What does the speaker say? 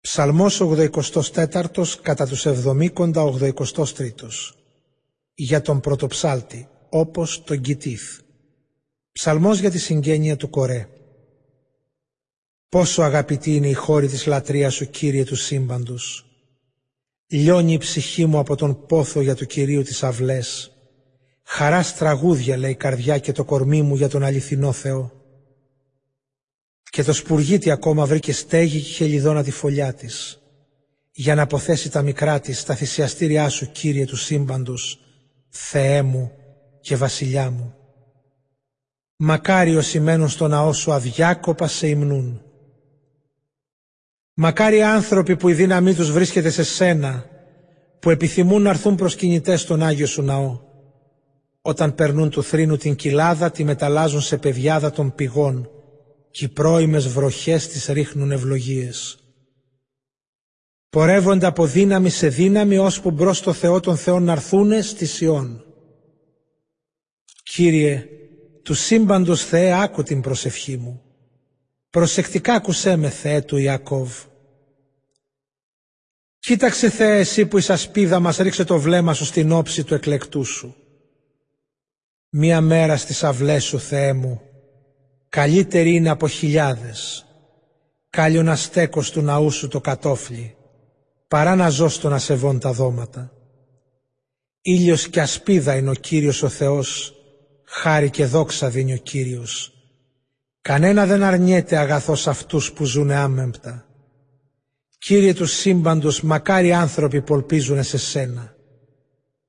Ψαλμός 84 κατά τους 70 83 για τον πρωτοψάλτη, όπως τον Κιτήθ. Ψαλμός για τη συγγένεια του Κορέ. Πόσο αγαπητή είναι η χώρη της λατρείας σου, Κύριε του σύμπαντος. Λιώνει η ψυχή μου από τον πόθο για του Κυρίου τις αυλές. Χαράς τραγούδια λέει η καρδιά και το κορμί μου για τον αληθινό Θεό. Και το σπουργίτι ακόμα βρήκε στέγη και χελιδόνα τη φωλιά της, για να αποθέσει τα μικρά της στα θυσιαστήριά σου, Κύριε του σύμπαντος, Θεέ μου και Βασιλιά μου. Μακάρι όσοι μένουν στο ναό σου αδιάκοπα σε υμνούν. Μακάρι άνθρωποι που η δύναμή τους βρίσκεται σε σένα, που επιθυμούν να έρθουν προσκυνητές στον Άγιο σου ναό. Όταν περνούν του θρήνου την κοιλάδα, τη μεταλλάζουν σε παιδιάδα των πηγών, κι οι πρώιμες βροχές τις ρίχνουν ευλογίες. Πορεύονται από δύναμη σε δύναμη ώσπου μπρος το Θεό των Θεών να έρθουνε στη Σιών. Κύριε, του σύμπαντος Θεέ άκου την προσευχή μου. Προσεκτικά ακουσέ με Θεέ του Ιακώβ. Κοίταξε Θεέ εσύ που η σασπίδα μας ρίξε το βλέμμα σου στην όψη του εκλεκτού σου. Μία μέρα στις αυλές σου Θεέ μου Καλύτερη είναι από χιλιάδες. Κάλλιο να στέκω του ναού σου το κατόφλι, παρά να ζω στο να σεβών τα δώματα. Ήλιος και ασπίδα είναι ο Κύριος ο Θεός, χάρη και δόξα δίνει ο Κύριος. Κανένα δεν αρνιέται αγαθός αυτούς που ζουνε άμεμπτα. Κύριε του σύμπαντος, μακάρι άνθρωποι που ελπίζουνε σε σένα.